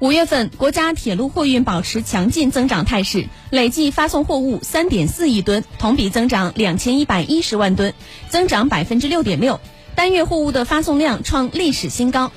五月份国家铁路货运保持强劲增长态势累计发送货物三点四亿吨同比增长两千一百一十万吨增长百分之六点六。单月货物的发送量创历史新高。